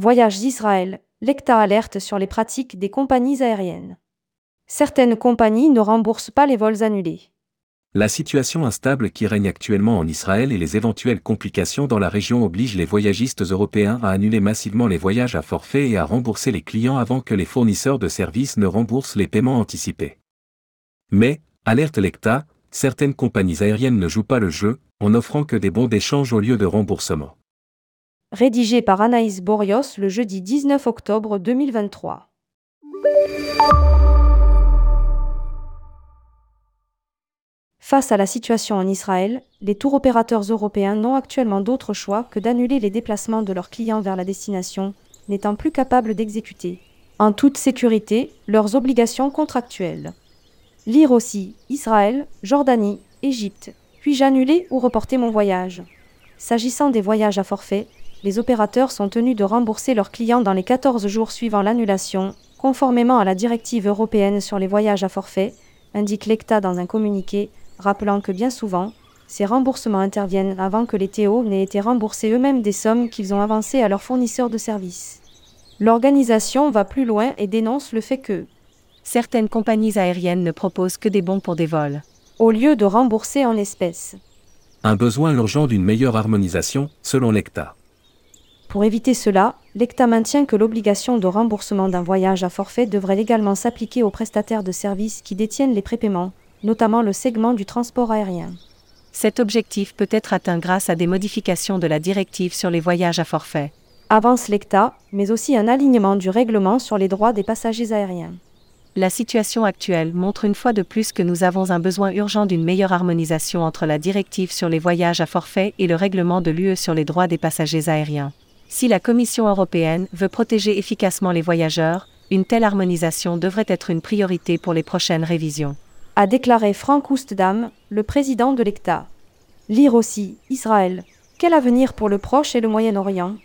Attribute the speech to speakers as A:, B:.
A: Voyages d'Israël, l'ECTA alerte sur les pratiques des compagnies aériennes. Certaines compagnies ne remboursent pas les vols annulés.
B: La situation instable qui règne actuellement en Israël et les éventuelles complications dans la région obligent les voyagistes européens à annuler massivement les voyages à forfait et à rembourser les clients avant que les fournisseurs de services ne remboursent les paiements anticipés. Mais, alerte l'ECTA, certaines compagnies aériennes ne jouent pas le jeu, en n'offrant que des bons d'échange au lieu de remboursement.
A: Rédigé par Anaïs Borios le jeudi 19 octobre 2023. Face à la situation en Israël, les tours opérateurs européens n'ont actuellement d'autre choix que d'annuler les déplacements de leurs clients vers la destination, n'étant plus capables d'exécuter, en toute sécurité, leurs obligations contractuelles. Lire aussi Israël, Jordanie, Égypte. Puis-je annuler ou reporter mon voyage? S'agissant des voyages à forfait, les opérateurs sont tenus de rembourser leurs clients dans les 14 jours suivant l'annulation, conformément à la directive européenne sur les voyages à forfait, indique l'ECTA dans un communiqué, rappelant que bien souvent, ces remboursements interviennent avant que les TO n'aient été remboursés eux-mêmes des sommes qu'ils ont avancées à leurs fournisseurs de services. L'organisation va plus loin et dénonce le fait que
C: certaines compagnies aériennes ne proposent que des bons pour des vols,
A: au lieu de rembourser en espèces.
B: Un besoin urgent d'une meilleure harmonisation, selon l'ECTA.
A: Pour éviter cela, l'ECTA maintient que l'obligation de remboursement d'un voyage à forfait devrait également s'appliquer aux prestataires de services qui détiennent les prépaiements, notamment le segment du transport aérien.
C: Cet objectif peut être atteint grâce à des modifications de la directive sur les voyages à forfait.
A: Avance l'ECTA, mais aussi un alignement du règlement sur les droits des passagers aériens.
C: La situation actuelle montre une fois de plus que nous avons un besoin urgent d'une meilleure harmonisation entre la directive sur les voyages à forfait et le règlement de l'UE sur les droits des passagers aériens. Si la Commission européenne veut protéger efficacement les voyageurs, une telle harmonisation devrait être une priorité pour les prochaines révisions
A: a déclaré Frank Oostdam, le président de l'ECTA. Lire aussi Israël. Quel avenir pour le Proche et le Moyen-Orient?